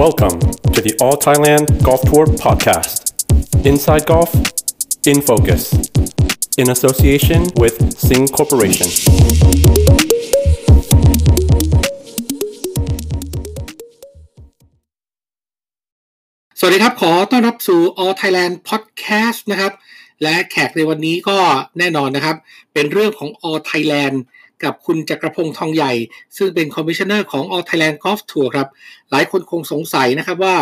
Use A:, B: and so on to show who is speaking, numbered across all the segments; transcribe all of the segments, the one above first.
A: Welcome to the All Thailand Golf Tour podcast. Inside Golf, in focus, in association with Sing Corporation.
B: สวัสดีครับ ขอต้อนรับสู่ All Thailand Podcast นะครับ และแขกในวันนี้ก็แน่นอนนะครับ เป็นเรื่องของ All Thailand กับคุณจักรพงษ์ทองใหญ่ ซึ่งเป็นคอมมิชเนอร์ของ All Thailand Golf Tour ครับ หลายคนคงสงสัยนะครับว่า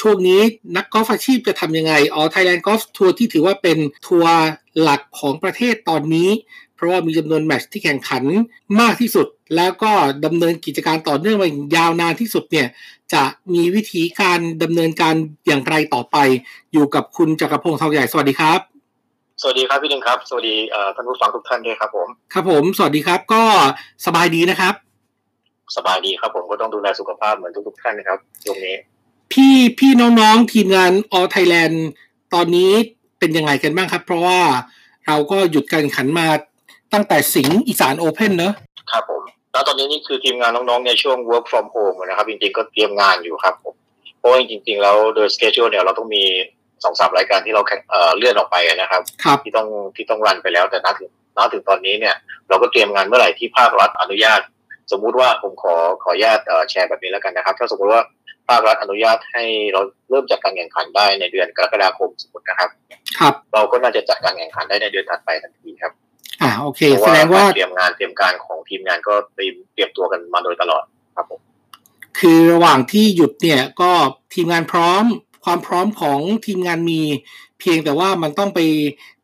B: ช่วงนี้นักกอล์ฟอาชีพจะทำยังไง All Thailand Golf Tour ที่ถือว่าเป็นทัวร์หลักของประเทศตอนนี้ เพราะว่ามีจำนวนแมตช์ที่แข่งขันมากที่สุด แล้วก็ดำเนินกิจการต่อเนื่องมายาวนานที่สุดเนี่ยจะมีวิธีการดำเนินการอย่างไรต่อไป อยู่กับคุณจักรพงษ์ทองใหญ่สวัสดีครับ
C: สวัสดีครับพี่หนึ่งครับ สวัสดีเอ่อท่านผู้ฟังทุกท่านด้วยครับผม
B: ครับผม สวัสดีครับ ก็สบายดีนะครับ
C: สบายดีครับผมก็ต้องดูแลสุขภาพเหมือนทุกๆท่านนะครับช่วงนี้
B: พี่พี่น้องๆทีมงาน All Thailand ตอนนี้เป็นยังไงกันบ้างครับ เพราะว่าเราก็หยุดการแข่งขันมาตั้งแต่สิงห์อีสานโอเพนเนอะ
C: ครับผม แล้วตอนนี้นี่คือทีมงานน้องๆในช่วง work from home นะครับ จริงๆก็เตรียมงานอยู่ครับผมเพราะว่าจริงๆแล้วโดย schedule เนี่ยเราต้องมี สองสามรายการที่เราแข่งเอ่อเลื่อนออกไปนะครับ
B: ครับ
C: ที่ต้องที่ต้องรันไปแล้วแต่ณถึงณถึงตอนนี้เนี่ย เราก็เตรียมงานเมื่อไหร่ที่ภาครัฐอนุญาต สมมุติว่าผมขอขออนุญาตเอ่อแชร์แบบนี้แล้วกันนะครับ ถ้าสมมติว่าภาครัฐอนุญาตให้เราเริ่มจัดการแข่งขันได้ในเดือนกรกฎาคมสมมตินะครับ
B: ครับ
C: เราก็น่าจะจัดการแข่งขันได้ในเดือนถัดไปทันทีครับ
B: อ่าโอเค
C: เพราะ
B: แสดงว่า
C: เตรียมงานเตรียมการของทีมงานก็เตรียมเตรียมตัวกันมาโดยตลอดครับผม
B: คือระหว่างที่หยุดเนี่ยก็ทีมงานพร้อม ความพร้อมของทีมงานมี เพียงแต่ว่ามันต้องไป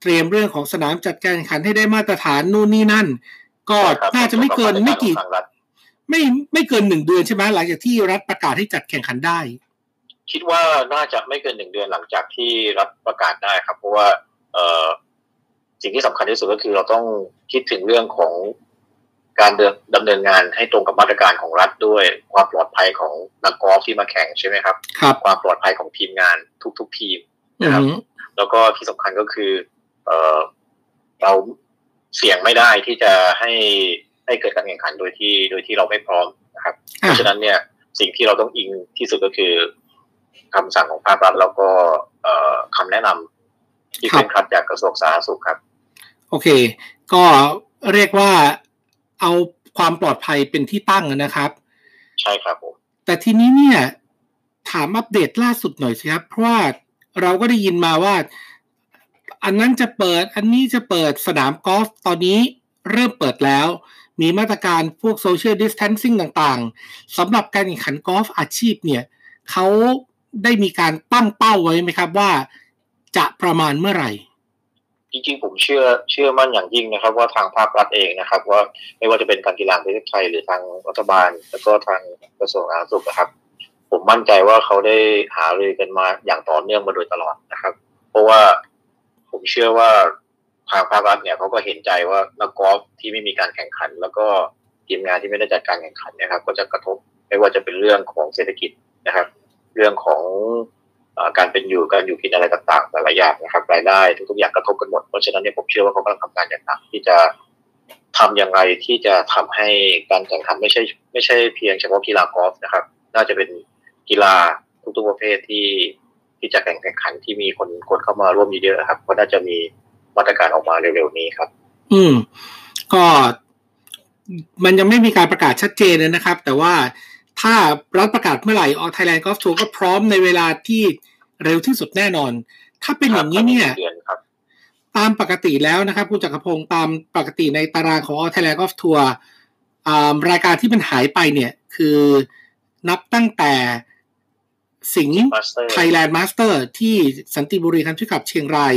B: เตรียมเรื่องของสนามจัดการแข่งขันให้ได้มาตรฐานนู่นนี่นั่น ก็
C: ใช่ครับ
B: น่าจะไม่เกินไม่กี่
C: ของทางรัฐ
B: ไม่ไม่เกินหนึ่งเดือนใช่ไหมหลังจากที่รัฐประกาศให้จัดแข่งขันได้
C: คิดว่าน่าจะไม่เกินหนึ่งเดือนหลังจากที่รัฐประกาศได้ครับ เพราะว่า เอ่อสิ่งที่สำคัญที่สุดก็คือเราต้องคิดถึงเรื่องของ การเดินดำเนินงานให้ตรงกับมาตรการของรัฐด้วย ความปลอดภัยของนักกอล์ฟที่มาแข่งใช่ไหมครับ
B: ครับ
C: ความปลอดภัยของทีมงานทุก ๆ ทีม
B: อื
C: นะครับ
B: ม
C: แล้วก็ที่สำคัญก็คือ เออเราเสี่ยงไม่ได้ที่จะให้ให้เกิดการแข่งขันโดยที่โดยที่เราไม่พร้อมนะครับ เพ
B: อะ
C: ราะฉะนั้นเนี่ยสิ่งที่เราต้องอิงที่สุดก็คือคำสั่งของภาครัฐแล้วก็เอ่อคำแนะนำที่เป็นขัดจากกระทรวงสาธารณสุขครับ
B: โอเค ก็เรียกว่า เอาความปลอดภัยเป็นที่ตั้งนะครับ
C: ใช่ครับผม
B: แต่ทีนี้เนี่ยถามอัปเดตล่าสุดหน่อยสิครับ เพราะว่าเราก็ได้ยินมาว่า อันนั้นจะเปิด อันนี้จะเปิดสนามกอล์ฟตอนนี้เริ่มเปิดแล้ว มีมาตรการพวกโซเชียลดิส a ทนซิ่งต่างๆสำหรับการแข่งขันกอล์ฟอาชีพเนี่ยเขาได้มีการตั้งเป้าไว้ไหมครับว่าจะประมาณเมื่อไหร่
C: จริงๆ ผมเชื่อเชื่อมั่นอย่างยิ่งนะครับ ว่าทางภาครัฐเองนะครับ ว่าไม่ว่าจะเป็นการกีฬาประเทศไทยหรือทางรัฐบาล แล้วก็ทางกระทรวงสาธารณสุขนะครับ ผมมั่นใจว่าเขาได้หารือกันมาอย่างต่อเนื่องมาโดยตลอดนะครับ เพราะว่าผมเชื่อว่าทางภาครัฐเนี่ยเขาก็เห็นใจว่านักกอล์ฟที่ไม่มีการแข่งขัน แล้วก็ทีมงานที่ไม่ได้จัดการแข่งขันนะครับ ก็จะกระทบไม่ว่าจะเป็นเรื่องของเศรษฐกิจนะครับ เรื่องของ การเป็นอยู่การอยู่กินอะไรต่างๆแต่ละอย่างนะครับรายได้ทุกๆอย่างกระทบกันหมดเพราะฉะนั้นเนี่ยผมเชื่อว่าเขากำลังทำงานอย่างหนักที่จะทำอย่างไรที่จะทำให้การแข่งขันไม่ใช่ ไม่ใช่เพียงเฉพาะกีฬากอล์ฟนะครับ น่าจะเป็นกีฬาทุกๆประเภทที่ที่จะแข่งแข่งขันที่มีคนคนเข้ามาร่วมเยอะๆครับก็น่าจะมีมาตรการออกมาเร็วๆนี้ครับ
B: อืม ก็มันยังไม่มีการประกาศชัดเจนนะครับ แต่ว่า ถ้ารัฐประกาศเมื่อไหร่ All Thailand Golf Tour ก็พร้อมในเวลาที่เร็วที่สุดแน่นอน ถ้าเป็นอย่างนี้เนี่ยเดื
C: อนครับ
B: ตามปกติแล้วนะครับคุณจักรพงศ์ตามปกติในตารางของ All Thailand Golf Tour รายการที่มันหายไปเนี่ย คือนับตั้งแต่สิงห์
C: Master
B: ไทยแลนด์มาสเตอร์ที่สันติบุรีคันทรีคลับเชียงราย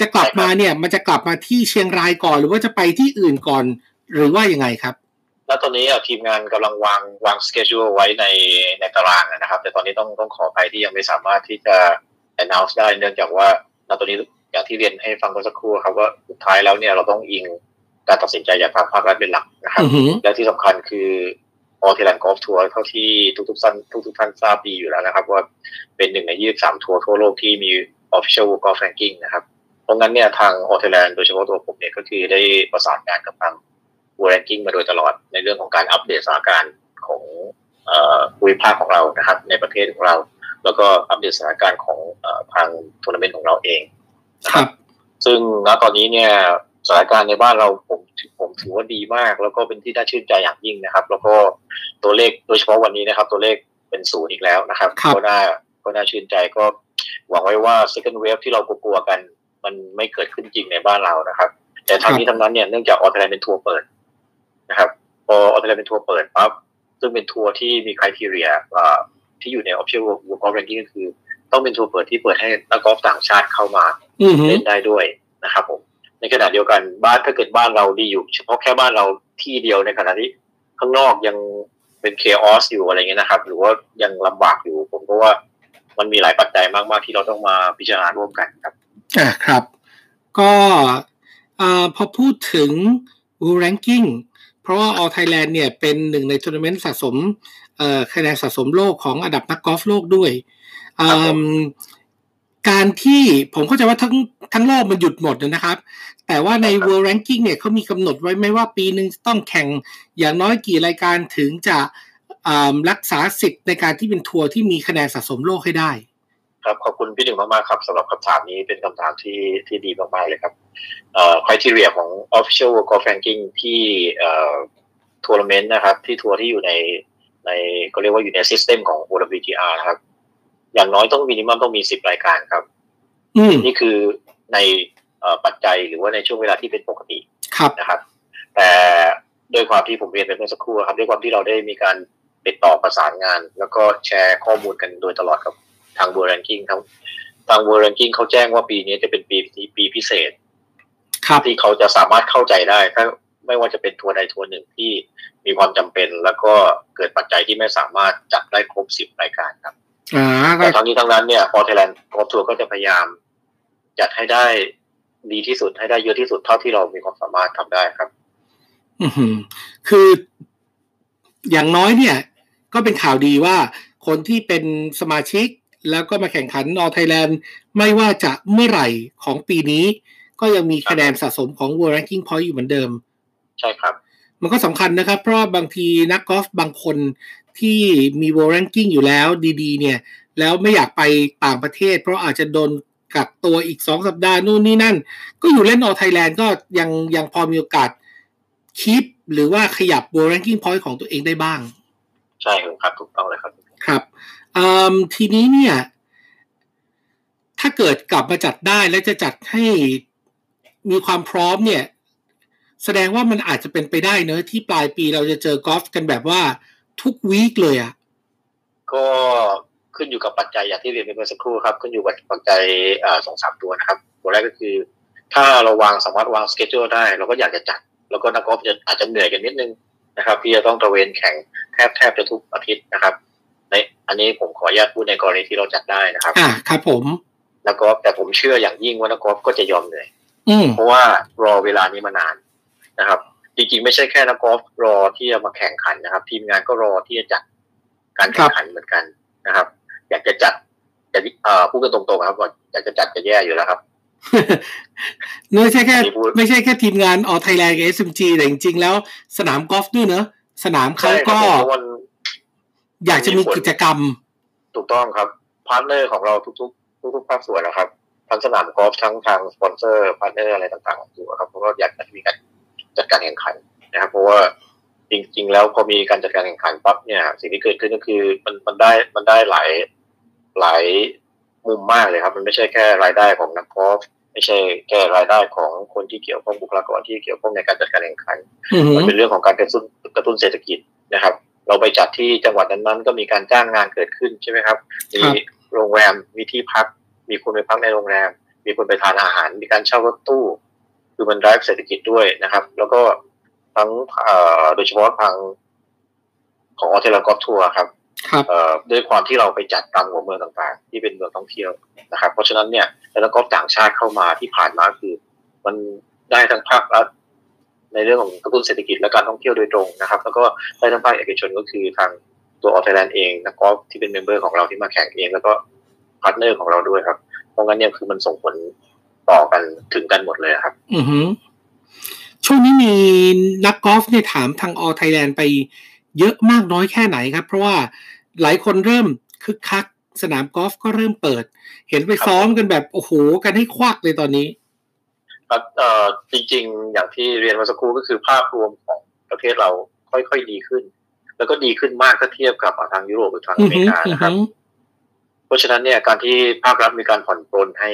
B: จะกลับมาเนี่ย มันจะกลับมาที่เชียงรายก่อน หรือว่าจะไปที่อื่นก่อน หรือว่ายังไงครับ
C: แล้วตอนนี้อะทีมงานกำลังวางวางสเกจ u ไว้ในในตารางนะครับ แต่ตอนนี้ต้องต้องขออภัยที่ยังไม่สามารถที่จะ announce ได้เนื่องจากว่าณตอนนี้อย่างที่เรียนให้ฟังเมื่อสักครู่ครับว่าสุดท้ายแล้วเนี่ยเราต้องอิงการตัดสินใจจากทางภาครัฐเป็นหลักนะครับ
B: อือหือ
C: และที่สำคัญคือ All Thailand Golf Tour เท่าที่ทุกๆท่านทุกๆท่านทราบดีอยู่แล้วนะครับ ว่าเป็นหนึ่งใน23ทัวร์ทั่วโลกที่มี official golf ranking นะครับ เพราะงั้นเนี่ยทางออเทแลนด์โดยเฉพาะตัวผมเนี่ยก็คือได้ประสานงานกับทาง World Ranking มาโดยตลอดในเรื่องของการอัปเดตสถานการณ์ของภูมิภาคของเรานะครับในประเทศของเรา แล้วก็อัปเดตสถานการณ์ของทางทัวร์นาเมนต์ของเราเอง
B: นะครับ
C: ซึ่งณตอนนี้เนี่ยสถานการณ์ในบ้านเราผมผมถือว่าดีมาก แล้วก็เป็นที่น่าชื่นใจอย่างยิ่งนะครับ แล้วก็ตัวเลขโดยเฉพาะวันนี้นะครับ ตัวเลขเป็นศูนย์อีกแล้วนะครับก็น่าก็น่าชื่นใจก็หวังไว้ว่า second wave ที่เรากลัวกัน มันไม่เกิดขึ้นจริงในบ้านเรานะครับ แต่ทางนี้ทั้งนั้นเนี่ยเนื่องจากออสเตรเลียเป็นทัวร์เปิดนะครับพ อออสเตรเลียเป็นทัวร์เปิดปั๊บซึ่งเป็นทัวร์ที่มีคุณทีเรียที่อยู่ใน official world golf ranking ก็คือ ต้องเป็นทัวร์เปิดที่เปิดให้นักกอล์ฟต่างชาติเข้ามาเล่นได้ด้วยนะครับผมในขณะเดียวกันบ้านถ้าเกิดบ้านเราดีอยู่ เฉพาะแค่บ้านเราที่เดียวในขณะที่ข้างนอกยังเป็นเคออสอยู่อะไรเงี้ยนะครับ หรือว่ายังลำบากอยู่ผมก็ว่ามันมีหลายปัจจัยมาก ๆ ที่เราต้องมาพิจารณาร่วมกันครับ
B: อ่าครับ ก็อ่าพอพูดถึง World Ranking เพราะว่า All Thailand เนี่ยเป็นหนึ่งในทัวร์นาเมนต์สะสมเอ่อคะแนนสะสมโลกของอันดับนักกอล์ฟโลกด้วย การที่ผมเข้าใจว่าทั้งทั้งโลกมันหยุดหมดนะครับ แต่ว่าใน World Ranking เนี่ยเขามีกำหนดไว้ไหมว่าปีหนึ่งต้องแข่งอย่างน้อยกี่รายการถึงจะรักษาสิทธิ์ในการที่เป็นทัวร์ที่มีคะแนนสะสมโลกให้ได้
C: ครับขอบคุณพี่หนึ่งมากๆครับสำหรับคำถามนี้เป็นคำถามที่ที่ดีมากๆเลยครับเอ่อ criteria ของ Official World Golf Ranking ที่เอ่อทัวร์นาเมนต์นะครับ ที่ทัวร์ที่อยู่ในในก็เรียกว่าอยู่ใน system ของ OWGR นะครับ อย่างน้อยต้อง minimum ต้องมีสิบรายการครับนี่คือในปัจจัยหรือว่าในช่วงเวลาที่เป็นปกตินะครับ แต่โดยความที่ผมเรียนไปเมื่อสักครู่ครับด้วยความที่เราได้มีการติดต่อประสานงาน แล้วก็แชร์ข้อมูลกันโดยตลอดกับ ทางเวอร์แรงกิ้งทั้งทางเวอร์แรงกิ้งเขาแจ้งว่าปีนี้จะเป็นปีที่ปีพิเศษที่เขาจะสามารถเข้าใจได้ถ้าไม่ว่าจะเป็นทัวร์ใดทัวร์หนึ่งที่มีความจำเป็น แล้วก็เกิดปัจจัยที่ไม่สามารถจัดได้ครบสิบรายการครับแต่ทั้งนี้ทั้งนั้นเนี่ย All Thailand Golf Tour ก็จะพยายาม จัดให้ได้ดีที่สุดให้ได้เยอะที่สุดเท่าที่เรามีความสามารถทำได้ครับ
B: อืคืออย่างน้อยเนี่ย ก็เป็นข่าวดีว่าคนที่เป็นสมาชิก แล้วก็มาแข่งขันใน All Thailand ไม่ว่าจะเมื่อไหร่ของปีนี้ ก็ยังมีคะแนนสะสมของ World Ranking Point อยู่เหมือนเดิม
C: ใช่ครับ
B: มันก็สำคัญนะครับ เพราะบางทีนักกอล์ฟบางคนที่มี world ranking อยู่แล้วดีๆ เนี่ย แล้วไม่อยากไปต่างประเทศ เพราะอาจจะโดนกักตัวอีกสองสัปดาห์นู่นนี่นั่น ก็อยู่เล่นออไทยแลนด์ก็ยังยังพอมีโอกาสคิปหรือว่าขยับ world ranking point ของตัวเองได้บ้าง
C: ใช่ครับถูกต้องเลยครับ
B: ครับ ทีนี้เนี่ย ถ้าเกิดกลับมาจัดได้แล้วจะจัดให้มีความพร้อมเนี่ย แสดงว่ามันอาจจะเป็นไปได้เนอะที่ปลายปีเราจะเจอกอล์ฟกันแบบว่าทุกวีคเลยอะ
C: ก็ขึ้นอยู่กับปัจจัยอย่างที่เรียนไปเมื่อสักครู่ครับ ขึ้นอยู่กับปัจจัยสองสามตัวนะครับ ตัวแรกก็คือ ถ้าเราวางสามารถวางสเกจจูได้ เราก็อยากจะจัด แล้วก็นักกอล์ฟจะอาจจะเหนื่อยกันนิดนึงนะครับ ที่จะต้องตระเวนแข่งแทบแทบจะทุกอาทิตย์นะครับ ในอันนี้ผมขออนุญาตพูดในกรณีที่เราจัดได้นะครับ
B: อ่าครับผม
C: นักกอล์ฟแต่ผมเชื่ออย่างยิ่งว่านักกอล์ฟก็จะยอมเหนื่อย
B: เพ
C: ราะว่ารอเวลานี้มานานนะครับ จริงๆ ไม่ใช่แค่นักกอล์ฟรอที่จะมาแข่งขันนะครับ ทีมงานก็รอที่จะจัดการแข่งขันเหมือนกันนะครับ อยากจะจัดจะพูดกันตรงๆครับว่าอยากจะจัดจะแย่อยู่แล้วครับ
B: ไม่ใช่แค่ ไม่ใช่แค่ทีมงาน All Thailand กับ SMG แต่จริงๆแล้วสนามกอล์ฟด้วยเนอะสนามเขาก็ อยากจะมีกิจกรรม
C: ถูกต้องครับ partner ของเราทุกๆ ทุกๆภาคส่วนนะครับ ทั้งสนามกอล์ฟทั้งทางสปอนเซอร์ partner อะไรต่างๆอยู่ครับเพราะว่าอยากจะมีการจัดการแข่งขันนะครับ เพราะว่าจริง ๆ แล้วพอมีการจัดการแข่งขันปั๊บเนี่ย สิ่งที่เกิดขึ้นก็คือมันมันได้มันได้หลายหลายมุมมากเลยครับ มันไม่ใช่แค่รายได้ของนักกอล์ฟไม่ใช่แค่รายได้ของคนที่เกี่ยวข้องบุคลากรที่เกี่ยวข้องในการจัดการแข่งขัน มันเป็นเรื่องของการกระตุ้นกระตุ้นเศรษฐกิจนะครับ เราไปจัดที่จังหวัดนั้นๆก็มีการจ้างงานเกิดขึ้นใช่ไหมครับ มีโรงแรมมีที่พัก มีคนไปพักในโรงแรม มีคนไปทานอาหาร มีการเช่ารถตู้ คือมันได้เศรษฐกิจด้วยนะครับ แล้วก็ทั้งโดยเฉพาะทางของออเทลกอฟทัวร์ครับด้วยความที่เราไปจัดตามหัวเมืองต่างๆ ที่เป็นเมืองท่องเที่ยวนะครับ เพราะฉะนั้นเนี่ยแล้วก็ต่างชาติเข้ามาที่ผ่านมาคือ มันได้ทั้งภาครัฐ ในเรื่องของกระตุ้นเศรษฐกิจและการท่องเที่ยวโดยตรงนะครับ แล้วก็ได้ทั้งภาคเอกชนก็คือทางตัว All Thailand เองนักกอล์ฟที่เป็น member ของเราที่มาแข่งเอง แล้วก็ partner ของเราด้วยครับ เพราะงั้นเนี่ยคือมันส่งผลต่อกันถึงกันหมดเลยครับ
B: อือฮึช่วงนี้มีนักกอล์ฟเนี่ยถามทาง All Thailand ไปเยอะมากน้อยแค่ไหนครับ เพราะว่าหลายคนเริ่มคึกคัก สนามกอล์ฟก็เริ่มเปิด เห็นไปซ้อมกันแบบโอ้โหกันให้ควักเลยตอนนี้
C: ครับเอ่อ จริงๆ อย่างที่เรียนมาสักครู่ก็คือภาพรวมของประเทศเราค่อยๆดีขึ้น แล้วก็ดีขึ้นมากถ้าเทียบกับทางยุโรปหรือทางอเมริกานะครับ เพราะฉะนั้นเนี่ยการที่ภาครัฐมีการผ่อนปลนให้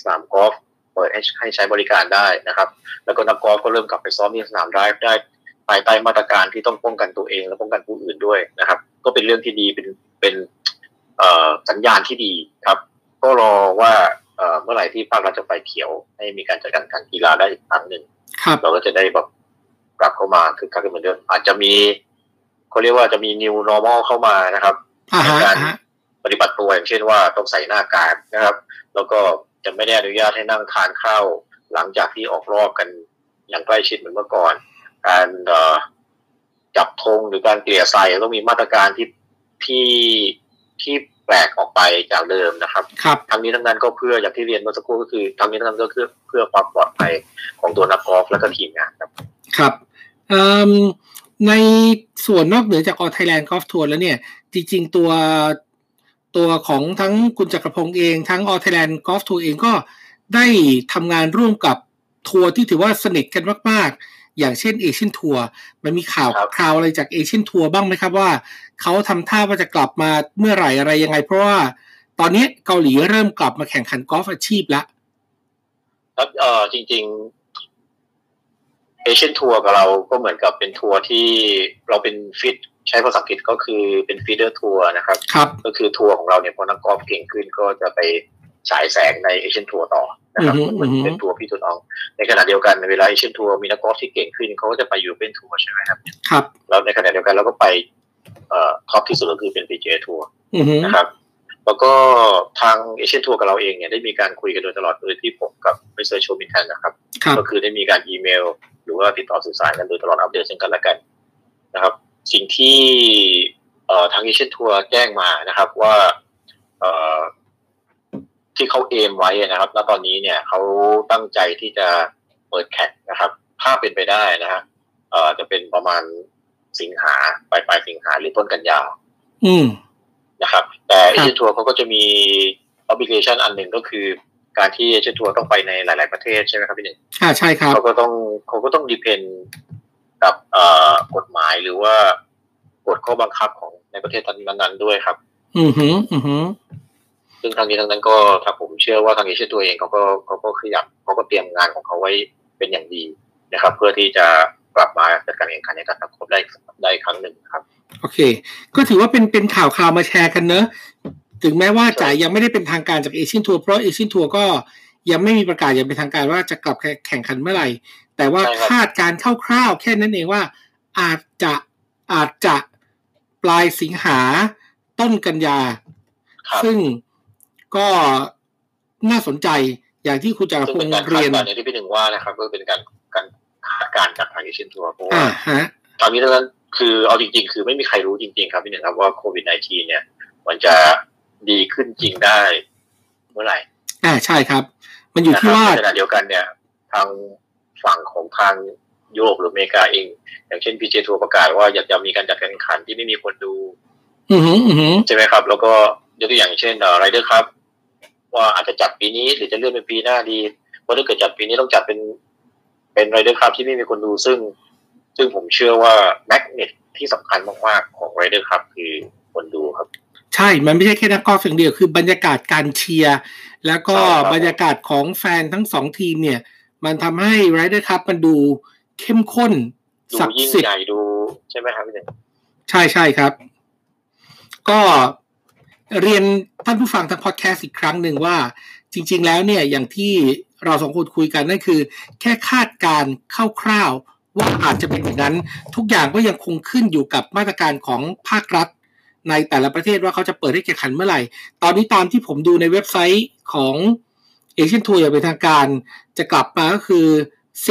C: สนามกอล์ฟเปิดให้ให้ใช้บริการได้นะครับ แล้วก็นักกอล์ฟก็เริ่มกลับไปซ้อมที่สนามไดฟ์ได้ภายใต้มาตรการที่ต้องป้องกันตัวเอง และป้องกันผู้อื่นด้วยนะครับ ก็เป็นเรื่องที่ดีเป็นเป็นสัญญาณที่ดีครับ ก็รอว่า เมื่อไหร่ที่ภาครัฐจะไฟเขียว ให้มีการจัดการการกีฬาได้อีกครั้งหนึ่งเราก็จะได้แบบกลับเข้ามาคือคักเหมือนเดิมอาจจะมีเขาเรียกว่าจะมี new normal เข้ามานะครับ
B: ในการ
C: ปฏิบัติตัวอย่างเช่นว่าต้องใส่หน้ากากนะครับ แล้วก็จะไม่ได้อนุญาตให้นั่งทานข้าวหลังจากที่ออกรอบกันอย่างใกล้ชิดเหมือนเมื่อก่อน การจับธงหรือการเกลี่ยทรายต้องมีมาตรการที่ที่ที่ แปลกออกไปจากเดิมนะครับ
B: ครับ
C: ทั้งนี้ทั้งนั้นก็เพื่ออย่างที่เรียนเมื่อสักครู่ก็คือทั้งนี้ทั้งนั้นก็คือเพื่อความปลอดภัยของตัวนักกอล์ฟและก็ทีมงานครับ
B: ครับในส่วนนอกเหนือจาก All Thailand Golf Tour แล้วเนี่ย จริง ๆ ตัวตัวของทั้งคุณจักรพงศ์เอง ทั้ง All Thailand Golf Tour เองก็ได้ทำงานร่วมกับทัวร์ที่ถือว่าสนิทกันมาก ๆ อย่างเช่น Asian Tour มันมีข่าวคราวอะไรจาก Asian Tour บ้างไหมครับว่าเขาทำท่าว่าจะกลับมาเมื่อไหร่อะไรยังไง เพราะว่าตอนนี้เกาหลีเริ่มกลับมาแข่งขันกอล์ฟอาชีพแล้ว
C: ครับเออจริงๆ Asian Tour กับเราก็เหมือนกับเป็นทัวร์ที่เราเป็น feed ใช้ภาษาอังกฤษก็คือเป็น feeder tour นะครับ
B: ครับ
C: ก็คือทัวร์ของเราเนี่ยพอนักกอล์ฟเก่งขึ้นก็จะไปฉายแสงใน Asian Tour ต่อ นะครับมันเป็นทัวร์พี่ทัวร์น้อง ในขณะเดียวกันในเวลา Asian Tour มีนักกอล์ฟที่เก่งขึ้นเขาก็จะไป European Tour ใช่ไหมครับ
B: ครับ
C: แล้วในขณะเดียวกันเราก็ไปเอ่อ top ที่สุดก็คือเป็น PGA ทัวร์นะครับแล้วก็ทาง Asian Tour กับเราเองเนี่ยได้มีการคุยกันโดยตลอดโดยที่ผมกับ Mr. Cho Minn Thant นะครับ ก็คือได้มีการอีเมล หรือว่าติดต่อสื่อสารกันโดยตลอดอัปเดตซึ่งกันและกันนะครับ สิ่งที่ทาง Asian Tour แจ้งมานะครับว่า ที่เขา aim ไว้นะครับณตอนนี้เนี่ยเขาตั้งใจที่จะเปิดแข่งนะครับ ถ้าเป็นไปได้นะฮะจะเป็นประมาณสิงหาปลายปลายสิงหาหรือต้นกันยา
B: อืม
C: นะครับ แต่ Asian Tour เขาก็จะมี obligation อันหนึ่งก็คือการที่ Asian Tour ต้องไปในหลาย ๆ ประเทศใช่ไหมครับพี่หนึ่ง
B: อ่าใช่ครับ
C: เขาก็ต้องเขาก็ต้อง dependกับกฎหมายหรือว่ากฎข้อบังคับของในประเทศนั้นๆด้วยครับ
B: อือหือ อือหือ
C: ซึ่งทั้งนี้ทั้งนั้นก็ถ้าผมเชื่อว่าทาง Asian Tour เองเขาก็เขาก็ขยับเขาก็เตรียมงานของเขาไว้เป็นอย่างดีนะครับ เพื่อที่จะกลับมาจัดการแข่งขันในการสังคมได้อีกครั้งหนึ่งครับ
B: โอเค ก็ถือว่าเป็นเป็นข่าวข่าวมาแชร์กันเนอะถึงแม้ว่าจ่ายยังไม่ได้เป็นทางการจาก Asian Tour เพราะ Asian Tour ก็ยังไม่มีประกาศอย่างเป็นทางการว่าจะกลับแข่งขันเมื่อไหร่ แต่ว่าคาดการคร่าวๆแค่นั้นเองว่า อาจจะอาจจะปลายสิงหาต้นกันยา ซึ่ง ก็น่าสนใจอย่างที่คุณจักรพงศ์เรียน
C: อย่างที่พี่หนึ่งว่านะครับ ก็เป็นการการคาดการจากทางเอเชียนทัวร์เพราะว่า
B: ต
C: อนนี้เนั้นคือเอาจริง ๆ คือไม่มีใครรู้จริง ๆ ครับพี่หนึ่งครับว่าโควิด -19 เนี่ย มันจะดีขึ้นจริงได้เมื่อไหร่
B: อ่าใช่ครับ มันอยู่ที่ว่า
C: ขณะเดียวกันเนี่ย ทางฝั่งของทางยุโรปหรืออเมริกาเอง อย่างเช่น PGA Tour ประกาศว่าอยากจะมีการจัดการแข่งขันที่ไม่มีคนดูใช่ไหมครับ แล้วก็ยกตัวอย่างเช่น Ryder Cup ว่าอาจจะจัดปีนี้หรือจะเลื่อนเป็นปีหน้าดีเพราะถ้าเกิดจัดปีนี้ต้องจัดเป็น เป็น Ryder Cup ที่ไม่มีคนดูซึ่ง ซึ่งผมเชื่อว่า magnet ที่สำคัญมากๆของ Ryder Cup คือคนดูครับ
B: ใช่ มันไม่ใช่แค่นักกอล์ฟอย่างเดียวคือบรรยากาศการเชียร์แล้วก็บรรยากาศของแฟนทั้งสองทีมเนี่ย มันทำให้ไรเดอร์ครับมันดูเข้มข้น
C: ศักดิ์สิทธิ์ใหญ่ดูใช่ไหมครับพี่เน่
B: ใช่ใช่ครับ ก็ เรียนท่านผู้ฟังทางพอดแคสต์อีกครั้งหนึ่งว่า จริง ๆ แล้วเนี่ยอย่างที่เราสองคนคุยกันนั่นคือ แค่คาดการคร่าวๆว่าอาจจะเป็นอย่างนั้น ทุกอย่างก็ยังคงขึ้นอยู่กับมาตรการของภาครัฐ ในแต่ละประเทศว่าเขาจะเปิดให้แข่งขันเมื่อไหร่ ตอนนี้ตามที่ผมดูในเว็บไซต์ของ Asian Tour อย่างเป็นทางการ จะกลับมาก็คือ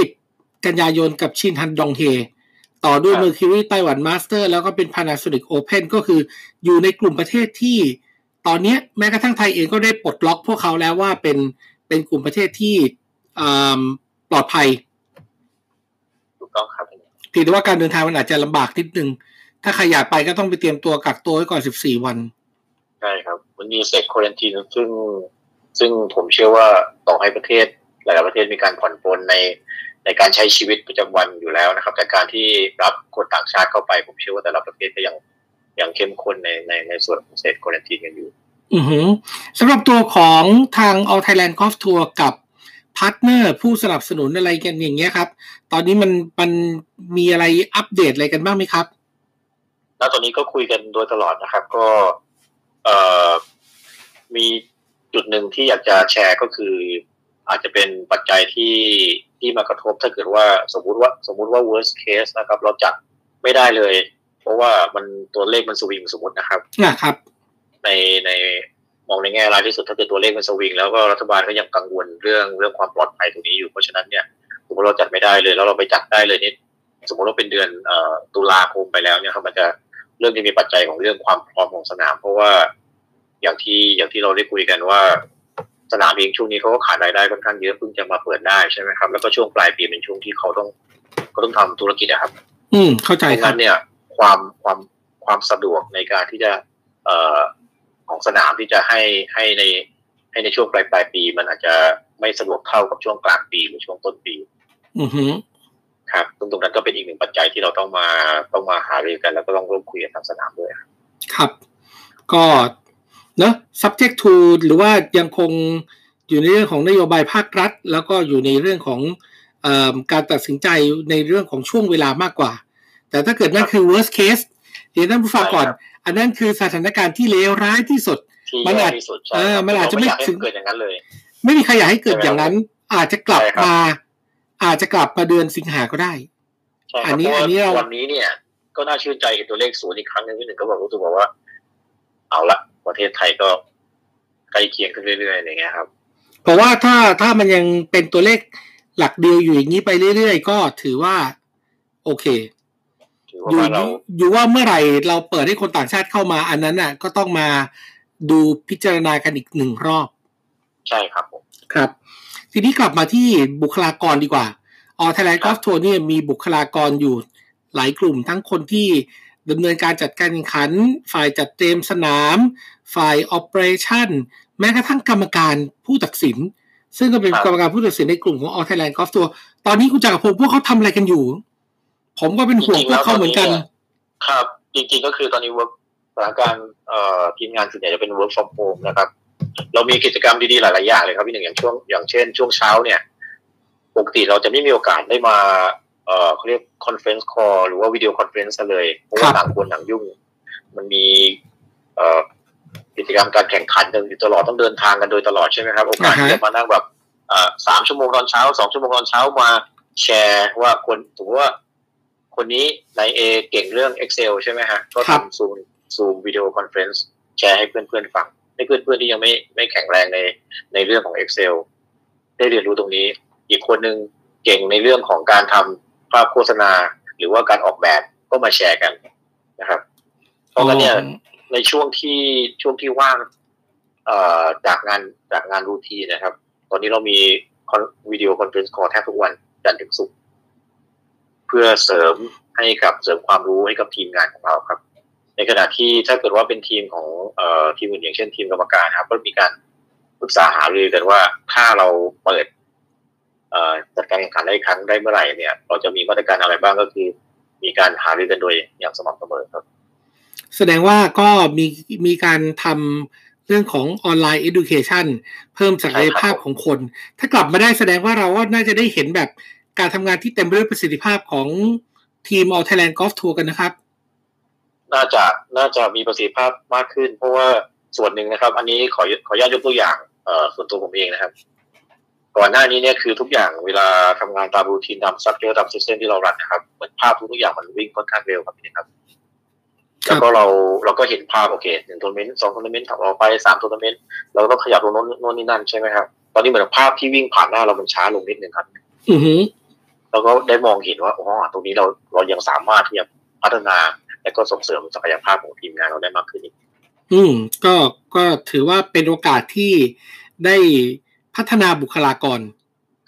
B: 10 กันยายนกับ Shinhan Donghae ต่อด้วย Mercuries Taiwan Masters แล้วก็เป็น Panasonic Open ก็คืออยู่ในกลุ่มประเทศที่ ตอนนี้แม้กระทั่งไทยเองก็ได้ปลดล็อกพวกเขาแล้วว่าเป็นเป็นกลุ่มประเทศที่ปลอดภัย
C: ถูกต้องครับ
B: ทีแต่ว่าการเดินทางมันอาจจะลำบากนิดนึง ถ้าใครอยากไปก็ต้องไปเตรียมตัวกักตัวไว้ก่อนสิบสี่วัน
C: ใช่ครับ มันมีเซตควอนตีนซึ่งซึ่งผมเชื่อว่าต่อให้ประเทศ หลายๆประเทศมีการผ่อนปลนใน ในการใช้ชีวิตประจำวันอยู่แล้วนะครับ แต่การที่รับคนต่างชาติเข้าไป ผมเชื่อว่าแต่ละประเทศก็ยังยังเข้มข้นในในในส่วนของเซตควอนตีนกันอยู่
B: อือหือสำหรับตัวของทาง All Thailand Golf Tour กับ partner ผู้สนับสนุนอะไรกันอย่างเงี้ยครับ ตอนนี้มันมันมีอะไรอัปเดตอะไรกันบ้างไหมครับ
C: แล้วตอนนี้ก็คุยกันโดยตลอดนะครับ ก็เอ่อมีจุดหนึ่งที่อยากจะแชร์ก็คือ อาจจะเป็นปัจจัยที่ที่มากระทบถ้าเกิดว่าสมมุติว่าสมมุติว่า worst case นะครับ เราจัดไม่ได้เลย เพราะว่ามันตัวเลขมันสวิงสมมตินะครับ
B: นะครับ
C: ในในมองในแง่ร้ายที่สุดถ้าเกิดตัวเลขมันสวิงแล้วก็รัฐบาลก็ยังกังวลเรื่องเรื่องความปลอดภัยตรงนี้อยู่เพราะฉะนั้นเนี่ยสมมติเราจัดไม่ได้เลยแล้วเราไปจัดได้เลยนี่สมมติว่าเป็นเดือนเอ่อตุลาคมไปแล้วเนี่ยครับมันจะเรื่องที่มีปัจจัยของเรื่องความพร้อมของสนาม เพราะว่าอย่างที่อย่างที่เราได้คุยกันว่า สนามเองช่วงนี้เขาก็ขาดรายได้ค่อนข้างเยอะเพิ่งจะมาเปิดได้ใช่ไหมครับ แล้วก็ช่วงปลายปีเป็นช่วงที่เขาต้องก็ต้องทำธุรกิจนะครับ
B: อืมเข้าใจ
C: ดัง
B: ครั
C: นั้
B: บ
C: นเนี่ย ความความความสะดวกในการที่จะ เอ่อของสนามที่จะให้ให้ในให้ในช่วงปลายปลายปี มันอาจจะไม่สะดวกเท่ากับช่วงกลางปีหรือช่วงต้นปี
B: อือหือ
C: ครับตรงตรงนั้นก็เป็นอีกหนึ่งปัจจัยที่เราต้องมาต้องมาหารือกัน แล้วก็ต้องร่วมคุยกันทางสนามด้วยครับ
B: ครับ ก็ เนอะ subject to หรือว่ายังคงอยู่ในเรื่องของนโยบายภาครัฐ แล้วก็อยู่ในเรื่องของเออการตัดสินใจในเรื่องของช่วงเวลามากกว่า แต่ถ้าเกิดนั่นคือ worst case เดี๋ยวท่านผู้ฟังก่อน อันนั้นคือสถานการณ์ที่เลวร้ายที่สุด
C: ที่
B: มัน
C: แย่
B: อาจ
C: ที่สุดใช่
B: เออ
C: ครับ
B: มันอาจจะไม่
C: เรอยากให้
B: ถึง
C: เกิดอย่างนั้นเลย
B: ไม่มีใครอยากให้เกิดอย่างนั้น อาจจะกลับ
C: ใช่ครับ
B: มา อาจจะกลับมาเดือนสิงหาก็ได้
C: ใช่ค
B: อั
C: รับ
B: นนี้
C: เพราะ
B: อันนี้เรา
C: ว่าวันนี้เนี่ย ก็น่าชื่นใจเห็นตัวเลขศูนย์อีกครั้งหนึงที่หนึ่งก็บอกรู้สึกบอกว่า เอาละ ประเทศไทยก็ใกล้เคียงขึ้นเรื่อยๆอย่างเงี้ยครับ
B: เพราะว่าถ้าถ้ามันยังเป็นตัวเลขหลักเดียวอยู่อย่างนี้ไปเรื่อยๆ ก็ถือว่า โอเค
C: ถือว่า
B: อยู่
C: บ้านเรา
B: อยู่ว่าเมื่อไหร่เราเปิดให้คนต่างชาติเข้ามาอันนั้นน่ะ ก็ต้องมาดูพิจารณากันอีกหนึ่งรอบ
C: ใช่ครับผม
B: ครับ ทีนี้กลับมาที่บุคลากรดีกว่าออ Thailand
C: ครั
B: Golf
C: บ
B: Tour เนี่ยมีบุคลากรอยู่หลายกลุ่มทั้งคนที่ ดำเนินการจัดการแข่งขัน ฝ่ายจัดเตรียมสนาม ฝ่ายอ p เปอเรชั่นแม้กระทั่งกรรมการผู้ตัดสิน ซึ่งก็เป็นกรรมการผู้ตัดสินในกลุ่มของออ Thailand Golf Tour ตอนนี้คุณจักรพงศ์พวกเขาทำอะไรกันอยู่ ผมก็เป็นห่วงพวกเขาเหมือนกัน
C: ครับ จริงๆก็คือตอนนี้ work สถานการณ์เอ่อทีมงานส่วนใหญ่จะเป็น work from home นะครับ เรามีกิจกรรมดีๆหลายๆอย่างเลยครับพี่หนึ่งอย่างช่วงอย่างเช่น ช่วงเช้าเนี่ยปกติเราจะไม่มีโอกาสได้มา เอ่อเขาเรียก conference call หรือว่า video conference กันเลยเพราะว่า
B: ครับ
C: ต่างคนต่างยุ่ง มันมีเอ่อกิจกรรมการแข่งขันกันอยู่ตลอดต้องเดินทางกันโดยตลอดใช่ไหมครับโอกาสที่จะมานั่งแบบเอ่อสามชั่วโมงตอนเช้าสองชั่วโมงตอนเช้ามาแชร์ว่าคนสมมติว่า คนนี้นายเอเก่งเรื่อง Excel ใช่ไหมฮะ ก็
B: ครับ
C: ทำ Zoom Zoom video conference แชร์ให้เพื่อนๆฟังให้เพื่อนๆที่ยังไม่ไม่แข็งแรงในในเรื่องของ Excel ได้เรียนรู้ตรงนี้ อีกคนหนึ่งเก่งในเรื่องของการทำ ภาพโฆษณา หรือว่าการออกแบบก็มาแชร์กันนะครับ เพราะงั้นเนี่ยในช่วงที่ช่วงที่ว่างเอ่อจากงานจากงาน routine นะครับ ตอนนี้เรามี video conference call แทบทุกวันจันทร์ถึงศุกร์เพื่อเสริมให้กับเสริมความรู้ให้กับทีมงานของเราครับ ในขณะที่ถ้าเกิดว่าเป็นทีมของเอ่อทีมอื่นอย่างเช่นทีมกรรมการนะครับ ก็มีการปรึกษาหารือกันว่าถ้าเราเปิดเอ่อ จัดการแข่งขันได้อีกครั้งได้เมื่อไหร่เนี่ยเราจะมีมาตรการอะไรบ้างก็คือ มีการหารือกันโดยอย่างสม่ำเสมอครับ
B: แสดงว่าก็มีมีการทำเรื่องของออนไลน์ education เพิ่มศักยภาพของคน ถ้ากลับมาได้แสดงว่าเราว่าน่าจะได้เห็นแบบการทำงานที่เต็มไปด้วยประสิทธิภาพของทีม All Thailand Golf Tour กันนะครับ
C: น่าจะน่าจะมีประสิทธิภาพมากขึ้น เพราะว่าส่วนหนึ่งนะครับ อันนี้ขอขออนุญาตยกตัวอย่างเอ่อส่วนตัวผมเองนะครับ ก่อนหน้านี้เนี่ยคือทุกอย่างเวลาทำงานตาม routine ตาม procedure ตาม system ที่เรา run นะครับเหมือนภาพทุกๆอย่างมันวิ่งค่อนข้างเร็วครับพี่ครับ
B: ครับ
C: แล้
B: บ
C: วก็เราเราก็เห็นภาพโอเคหนึ่งทัวร์นาเมนต์สองทัวร์นาเมนต์ถัดเราไปสามทัวร์นาเมนต์เราก็ต้องขยับตรงโน้นโน้นนี่นั่นใช่ไหมครับตอนนี้เหมือนภาพที่วิ่งผ่านหน้าเรามันช้าลงนิดนึงครับ
B: อือหือ
C: แล้วก็ได้มองเห็นว่าอ๋อตรงนี้เราเรายังสามารถที่จะพัฒนา และก็ส่งเสริมศักยภาพของทีมงานเราได้มากขึ้นอีก
B: อืม ก็ก็ถือว่าเป็นโอกาสที่ได้ พัฒนาบุคลากร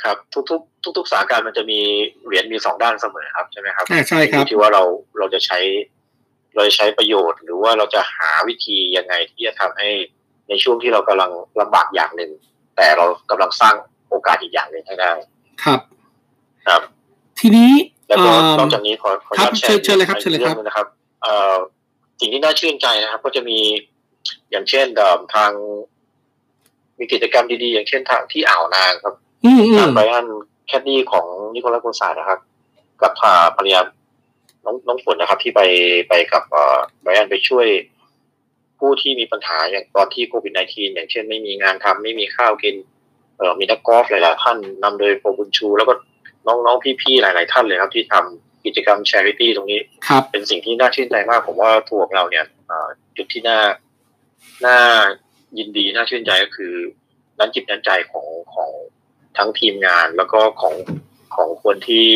C: ครับทุกๆทุกๆสถานการณ์มันจะมีเหรียญมีสองด้านเสมอครับใช่ไหมครับ
B: อ่าใช่ครับ
C: อยู่ที่ว่าเราเราจะใช้เราใช้ประโยชน์ หรือว่าเราจะหาวิธียังไงที่จะทำให้ในช่วงที่เรากำลังลำบากอย่างหนึ่งแต่เรากำลังสร้างโอกาสอีกอย่างหนึ่งให้ได้
B: ครับ
C: ครับ
B: ทีนี้
C: แล้วก็
B: เอ่อน
C: อกจากนี้ขอขออนุญาต
B: ครับ
C: แชร์
B: เชิญเลยครับเชิญเลยครับ
C: อีกองหนึ่ง่งนะครับเอ่อสิ่งที่น่าชื่นใจนะครับ ก็จะมีอย่างเช่นเอ่อทาง มีกิจกรรมดีๆ อย่างเช่นทางที่อ่าวนางครับ
B: อืมอืม
C: ทางไบรอันแคดดี้ของนิโคลัสโกซานะครับ กับพาภรรยาน้องน้องฝนนะครับ ที่ไปไปกับเอ่อไบรอันไปช่วยผู้ที่มีปัญหาอย่างตอนที่โควิด -19 อย่างเช่นไม่มีงานทำไม่มีข้าวกินเอ่อมีนักกอล์ฟหลายๆท่านนำโดยโปรบุญชู แล้วก็น้องๆพี่ๆหลาย ๆ ท่านเลยครับ ที่ทำกิจกรรม charity ตรงนี้
B: ครับ
C: เป็นสิ่งที่น่าชื่นใจมาก ผมว่าทัวร์ของเราเนี่ยเอ่อจุดที่น่าน่า ยินดีน่าชื่นใจก็คือนั้นจิตนั้นใจของของทั้งทีมงานแล้วก็ของของคนที่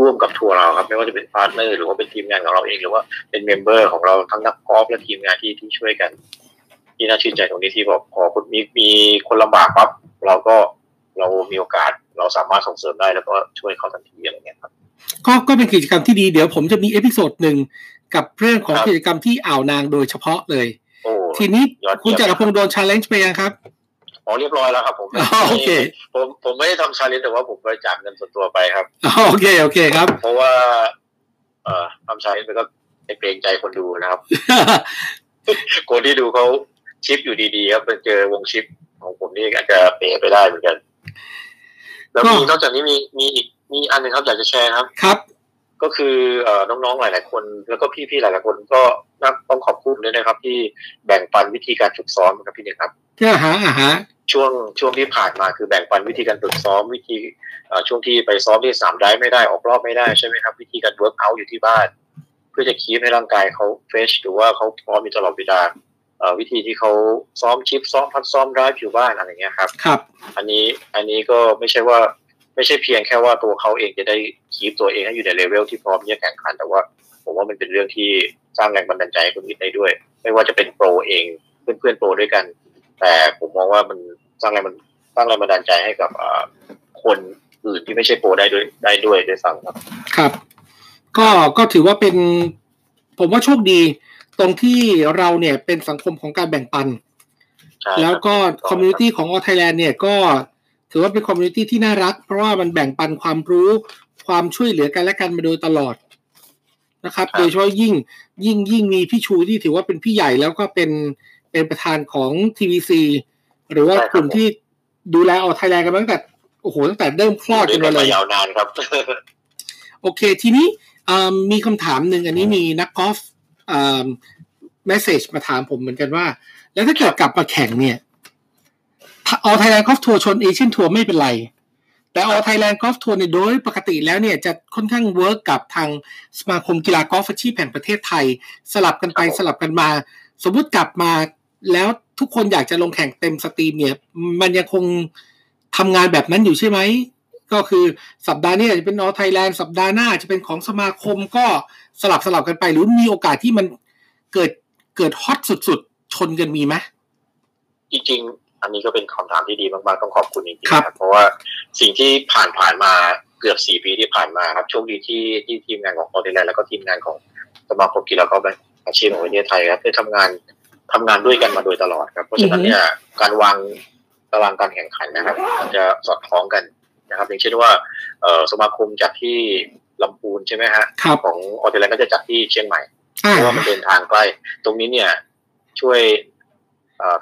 C: ร่วมกับทัวร์เราครับ ไม่ว่าจะเป็น partner หรือว่าเป็นทีมงานของเราเองหรือว่าเป็น member ของเราทั้งนักกอล์ฟและทีมงานที่ที่ช่วยกัน ที่น่าชื่นใจตรงนี้ที่บอกพอคุณมีมีคนลำบากปั๊บเราก็เรามีโอกาสเราสามารถส่งเสริมได้แล้วก็ช่วยเขาทันทีอะไรเงี้ยครับ
B: ก็ก็เป็นกิจกรรมที่ดีเดี๋ยวผมจะมี episode หนึ่งกับเรื่องของกิจกรรมที่อ่าวนางโดยเฉพาะเลย ทีนี้
C: ยอดเยี่ยม
B: คุณจักรพงศ์โดน challenge ไปยังครับ
C: อ๋อเรียบร้อยแล้วครับผม
B: อ๋อโอเค
C: ผมผมไม่ได้ทำ challenge แต่ว่าผมบริจาคเงินส่วนตัวไปครับ
B: อ๋อโอเคโอเคครับ
C: เพราะว่า เอ่อทำ challenge ไปก็เกรงใจคนดูนะครับ คนที่ดูเขาชิปอยู่ดีๆครับไปเจอวงชิปของผมนี่อาจจะเป๋ไปได้เหมือนกัน แล้วมี
B: ก็
C: นอกจากนี้มีมีอีกมีอันหนึ่งครับอยากจะแชร์ครับ
B: ครับ
C: ก็คือเอ่อน้องๆหลาย ๆ คน แล้วก็พี่ๆหลายๆคนก็น่าต้องขอบคุณด้วยนะครับ ที่แบ่งปันวิธีการฝึกซ้อมครับพี่เนี่ยครับ
B: อ่าฮะอ่าฮะ
C: ช่วงช่วงที่ผ่านมาคือแบ่งปันวิธีการฝึกซ้อมวิธีเอ่อช่วงที่ไปซ้อมที่สามได้ไม่ได้ออกรอบไม่ได้ใช่ไหมครับ วิธีการ workout อยู่ที่บ้าน เพื่อจะคีบให้ร่างกายเขาเฟชหรือว่าเขาพร้อมอยู่ตลอดเวลาเอ่อวิธีที่เขาซ้อมชิปซ้อมพัดซ้อมร้ายผิวบ้านอะไรเงี้ยครับ
B: ครับ
C: อันนี้อันนี้ก็ไม่ใช่ว่า ไม่ใช่เพียงแค่ว่าตัวเขาเองจะได้คีบตัวเองให้อยู่ในเลเวลที่พร้อมที่จะแข่งขัน แต่ว่าผมว่ามันเป็นเรื่องที่สร้างแรงบันดาลใจให้คนอื่นได้ด้วย ไม่ว่าจะเป็นโปรเองเพื่อนเพื่อนๆโปรด้วยกัน แต่ผมมองว่ามันสร้างแรงมันสร้างแรงบันดาลใจให้กับอ่าคนอื่นที่ไม่ใช่โปรได้ด้วยได้ด้วยด้วยซ้ำครับ
B: ครับ ก็ก็ถือว่าเป็น ผมว่าโชคดี ตรงที่เราเนี่ยเป็นสังคมของการแบ่งปัน
C: ใช่ครับ
B: แล้วก็ community ของ All Thailand เนี่ยก็ ถือว่าเป็น community ที่น่ารัก เพราะว่ามันแบ่งปันความรู้ความช่วยเหลือกันและกันมาโดยตลอดนะครับ โดยเฉพาะยิ่งยิ่งยิ่งมีพี่ชูที่ถือว่าเป็นพี่ใหญ่แล้วก็เป็นเป็นประธานของ TVC หรือว่ากลุ่มที่ดูแล All Thailand กันมาตั้งแต่โอ้โหตั้งแต่เริ่มคลอด
C: ด้
B: กั
C: วนยกั
B: มานเล
C: มายยาวนานครับ
B: โอเค ทีนี้เอิ่มมีคำถามหนึ่งอันนี้มีนักกอล์ฟ message มาถามผมเหมือนกันว่า แล้วถ้าเกิดกลับมาแข่งเนี่ย All Thailand Golf Tour ชน Asian Tour ไม่เป็นไร แต่ All Thailand Golf Tour เนี่ยโดยปกติแล้วเนี่ยจะค่อนข้าง work กับทางสมาคมกีฬากอล์ฟอาชีพแห่งประเทศไทย สลับกันไป
C: ครับผม
B: สลับกันมา สมมุติกลับมาแล้วทุกคนอยากจะลงแข่งเต็ม steam เนี่ย มันยังคงทำงานแบบนั้นอยู่ใช่ไหม ก็คือสัปดาห์นี้อาจจะเป็น All Thailand สัปดาห์หน้าอาจจะเป็นของสมาคมก็สลับสลับกันไป หรือมีโอกาสที่มันเกิดเกิดฮอตสุดๆ ชนกันมีไหม
C: จริงๆ อันนี้ก็เป็นคำถามที่ดีมากๆต้องขอบคุณจริงๆ
B: ครับ
C: นะครับเพราะว่าสิ่งที่ผ่านผ่านมาเกือบสี่ปีที่ผ่านมาครับโชคดีที่ที่ทีมงานของ All Thailand แล้วก็ทีมงานของสมาคมกีฬากอล์ฟอาชีพของประเทศไทยครับได้ทำงานทำงานด้วยกันมาโดยตลอดครับ เพราะฉะนั้นเนี่ยการวางตารางการแข่งขันนะครับมันจะสอดคล้องกันนะครับอย่างเช่นว่าเอ่อสมาคมจัดที่ลำพูนใช่ไหมฮะ
B: ครับ
C: ของ All Thailand ก็จะจัดที่เชียงใหม่
B: อ่า
C: เพราะว่ามันเดินทางใกล้ ตรงนี้เนี่ยช่วยเอ่อ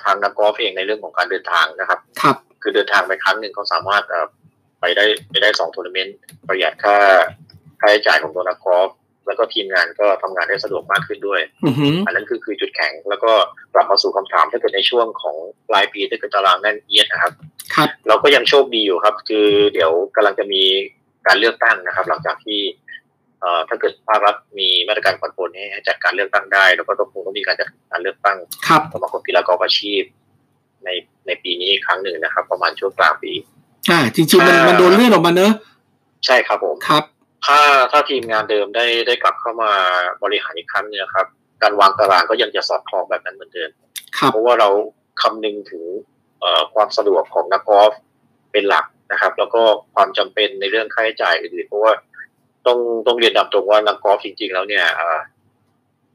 C: ทางนักกอล์ฟเองในเรื่องของการเดินทางนะครับ
B: ครับ
C: คือเดินทางไปครั้งหนึ่งเขาสามารถเอ่อไปได้ไปได้สองทัวร์นาเมนต์ประหยัดค่าค่าใช้จ่ายของตัวนักกอล์ฟแล้วก็ทีมงานก็ทำงานได้สะดวกมากขึ้นด้วย
B: อือหือ
C: อันนั้นคือคือจุดแข็ง แล้วก็กลับมาสู่คำถามถ้าเกิดในช่วงของปลายปีถ้าเกิดตารางแน่นเอียดนะครับ
B: ครับ
C: เราก็ยังโชคดีอยู่ครับ คือเดี๋ยวกำลังจะมีการเลือกตั้งนะครับ หลังจากที่เอ่อ ถ้าเกิดภาครัฐมีมาตรการผ่อนปลนให้ให้จัดการเลือกตั้งได้ แล้วก็ต้องคงต้องมีการจัดการเลือกตั้ง
B: ครับ
C: สมาคมกีฬากอล์ฟอาชีพ ในในปีนี้อีกครั้งหนึ่งนะครับ ประมาณช่วงกลางปี
B: อ่าจริงๆมันมันโดนเลื่อนออกมาเนอะ
C: ใช่ครับผม
B: ครับ
C: ถ้าถ้าทีมงานเดิมได้ได้กลับเข้ามาบริหารอีกครั้งหนึงนะครับ การวางตารางก็ยังจะสอดคล้องแบบนั้นเหมือนเดิม
B: ครับ
C: เพราะว่าเราคำนึงถึงเอ่อความสะดวกของนักกอล์ฟเป็นหลักนะครับ แล้วก็ความจำเป็นในเรื่องค่าใช้จ่ายอื่นๆเพราะว่า ต้องต้องเรียนตามตรงว่านักกอล์ฟจริง ๆ แล้วเนี่ยเอ่อ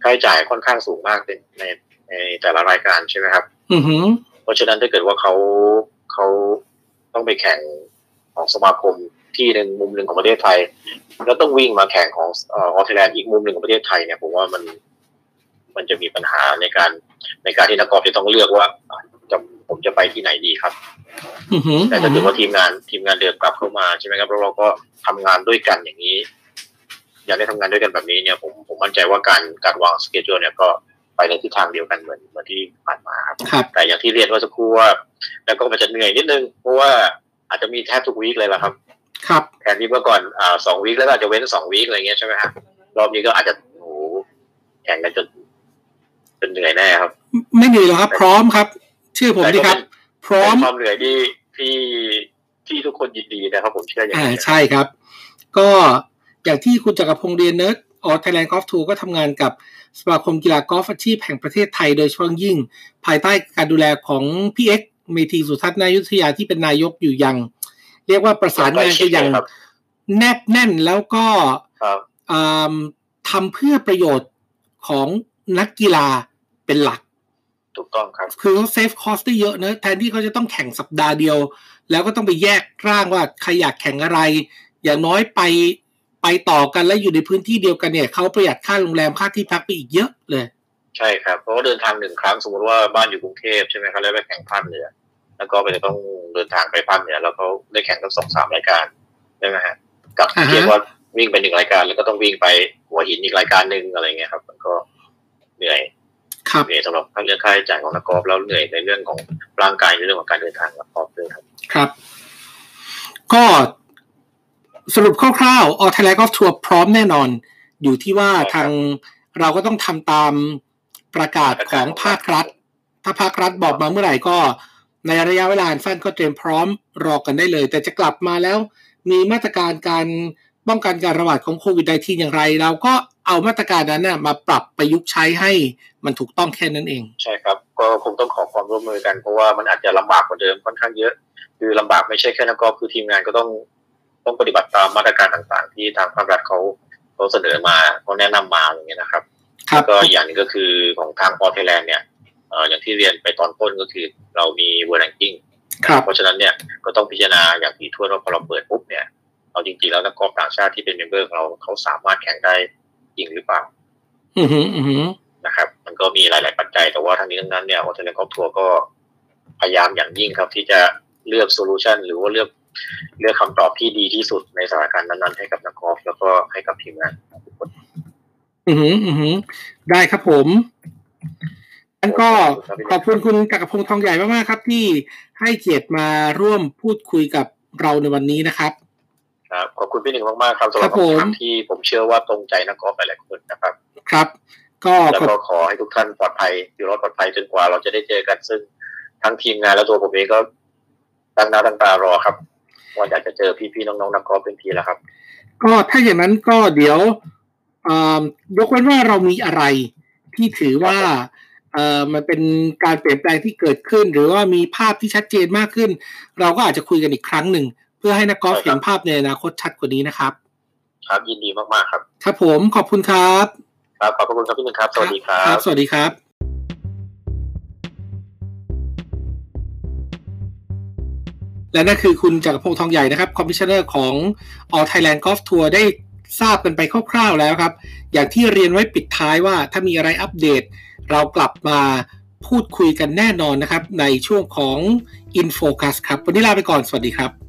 C: ค่าใช้จ่ายค่อนข้างสูงมากในในในแต่ละรายการใช่ไหมครับ
B: อือหือ
C: เพราะฉะนั้นถ้าเกิดว่าเขาเขาต้องไปแข่งของสมาคมที่หนึ่งมุมหนึ่งของประเทศไทย แล้วต้องวิ่งมาแข่งของเออสเตรเลียอีกมุมหนึ่งของประเทศไทยเนี่ยผมว่ามันมันจะมีปัญหาในการในการที่นักกอล์ฟจะต้องเลือกว่าอะจะผมจะไปที่ไหนดีครับ
B: อือหือ
C: แต่ถ้าเกิดว่าทีมงานทีมงานเดินกลับเข้ามาใช่ไหมครับแล้วเราก็ทำงานด้วยกันอย่างนี้ อยากได้ทำงานด้วยกันแบบนี้เนี่ยผมผมมั่นใจว่าการการวางสเกจ u เนี่ยก็ไปในทิศทางเดียวกันเหมือนเหมือนที่ผ่านมาครับ
B: ครับ
C: แต่อย่างที่เรียนเมื่อสักครู่ว่าแล้วก็มันจะเหนื่อยนิดนึง เพราะว่าอาจจะมีแทบทุกวีคเลยล่ะครับ
B: ครับ
C: แทนที่เมื่อก่อนอ่าสองวีคแล้วก็อาจจะเว้นสองวีคอะไรเงี้ยใช่ไหมครับรอบนี้ก็อาจจะโอ้โหแข่งกันจนจนเหนื่อยแน่ครับ
B: ไม่เหนื่อยหรอกครับ พร้อมครับเชื่อผมดิครับ พร้อม
C: เป็นความเหนื่อยที่ที่ที่ทุกคนยินดีนะครับ ผมเชื่ออย่าง
B: อ่า
C: นี้น
B: ใช่ครับ ก็ อย่างที่คุณจักรพงศ์เรียนเนอะ All Thailand Golf Tour ก็ทำงานกับสมาคมกีฬากอล์ฟอาชีพแห่งประเทศไทยโดยเฉพาะยิ่ง ภายใต้การดูแลของพี่เอ็กซ์เมธีสุทัศน์ ณ อยุธยาที่เป็นนายกอยู่อย่างเรียกว่าประสานงานกันอย่าง
C: ครับ
B: แนบแน่นแล้วก็
C: ครับ
B: อ่าทำเพื่อประโยชน์ของนักกีฬาเป็นหลัก
C: ถูกต้องครับ
B: คือเขา save cost ได้เยอะเนอะแทนที่เขาจะต้องแข่งสัปดาห์เดียว แล้วก็ต้องไปแยกร่างว่าใครอยากแข่งอะไร อย่างน้อยไป ไปต่อกันแล้วอยู่ในพื้นที่เดียวกันเนี่ยเขาประหยัดค่าโรงแรมค่าที่พักไปอีกเยอะเลย
C: ใช่ครับเพราะว่าเดินทางหนึ่งครั้งสมมติว่าบ้านอยู่กรุงเทพใช่ไหมครับแล้วไปแข่งภาคเหนือแล้วก็ไปต้องเดินทางไปภาคเหนือแล้วเขาได้แข่งทั้งสองสามรายการใช่ไหมฮะกับ
B: อ่าฮะ
C: เรียกว่าวิ่งไปหนึ่งรายการแล้วก็ต้องวิ่งไปหัวหินอีกรายการหนึ่งอะไรเงี้ยครับ มันก็เหนื่อย
B: ครับ
C: เหนื่อยสำหรับเรื่องค่าใช้จ่ายของนักกอล์ฟแล้วเหนื่อยในเรื่องของร่างกายในเรื่องของการเดินทางนักกอล์ฟด้วยครับ
B: ครับ ก็ สรุปคร่าวๆออไทยแลนด์กอล์ฟทัวร์พร้อมแน่นอน อยู่ที่ว่า
C: ใช่ครับ
B: ทางเราก็ต้องทำตามประกาศของภาครัฐ ถ้าภาครัฐบอกมาเมื่อไหร่ก็ ในระยะเวลาอันสั้นก็เตรียมพร้อมรอกันได้เลย แต่จะกลับมาแล้ว มีมาตรการการป้องกันการระบาดของโควิด -19 อย่างไร เราก็เอามาตรการนั้นน่ะมาปรับประยุกต์ใช้ให้มันถูกต้องแค่นั้นเอง
C: ใช่ครับ ก็คงต้องขอความร่วมมือกันเพราะว่ามันอาจจะลำบากกว่าเดิมค่อนข้างเยอะ คือลำบากไม่ใช่แค่นักกอล์ฟคือทีมงานก็ต้อง ต้องปฏิบัติตามมาตรการต่างๆ ที่ทางภาครัฐเขาเขาเสนอมาเขาแนะนำมาอย่างเงี้ยนะครับ
B: ครับ
C: ก็อีกอย่างหนึ่งก็คือของทาง All Thailand เนี่ยเอ่ออย่างที่เรียนไปตอนต้นก็คือเรามี world ranking
B: ครับ
C: เพราะฉะนั้นเนี่ยก็ต้องพิจารณาอย่างถี่ถ้วนว่าพอเราเปิดปุ๊บเนี่ยเอาจริงๆแล้วนักกอล์ฟต่างชาติที่เป็น member ของเราเขาสามารถแข่งได้จริงหรือเปล่า
B: อือหืออือหือ
C: นะครับ มันก็มีหลาย ๆ ปัจจัยแต่ว่าทั้งนี้ทั้งนั้นเนี่ย All Thailand Golf Tour ก็พยายามอย่างยิ่งครับที่จะเลือก solution หรือว่าเลือก เลือกคำตอบที่ดีที่สุดในสถานการณ์นั้นๆให้กับนักกอล์ฟแล้วก็ให้กับทีมงานทุกคน
B: อือหืออือหือได้ครับผมงั้นก็ขอบคุณคุณจักรพงศ์ทองใหญ่มากๆครับ ที่ให้เกียรติมาร่วมพูดคุยกับเราในวันนี้นะครับ
C: ครับขอบคุณพี่หนึ่งมากๆครับสำหรับ
B: ครับผม
C: คำถามที่ผมเชื่อว่าตรงใจนักกอล์ฟหลายๆคนนะครับ
B: ครับ ก็
C: แล้ว
B: ขอบ
C: ก็ขอให้ทุกท่านปลอดภัยอยู่รอดปลอดภัยจนกว่าเราจะได้เจอกันซึ่งทั้งทีมงานและตัวผมเองก็ตั้งหน้าตั้งตารอครับ ว่าอยากจะเจอพี่ๆน้องๆนักกอล์ฟเป็นทีแล้วครับ
B: ก็ถ้าอย่างนั้นก็เดี๋ยวเอ่อยกเว้นว่าเรามีอะไรที่ถือว่าเอ่อมันเป็นการเปลี่ยนแปลงที่เกิดขึ้น หรือว่ามีภาพที่ชัดเจนมากขึ้น เราก็อาจจะคุยกันอีกครั้งหนึ่ง เพื่อให้นักกอล์ฟ
C: ใช่ครับ
B: เห็นภาพในอนาคตชัดกว่านี้นะครับ
C: ครับยินดีมากๆครับ
B: ครับผมขอบคุณครับ
C: ครับขอบพระคุณครับพี่หนึ่งครับ สวัสดีครับ
B: สวัสดีครับ และนั่นคือคุณจักรพงษ์ทองใหญ่นะครับ Commissioner ของ All Thailand Golf Tour ได้ทราบกันไปคร่าวๆแล้วครับ อย่างที่เรียนไว้ปิดท้ายว่าถ้ามีอะไรอัปเดต เรากลับมาพูดคุยกันแน่นอนนะครับ ในช่วงของ InFocus ครับ วันนี้ลาไปก่อน สวัสดีครับ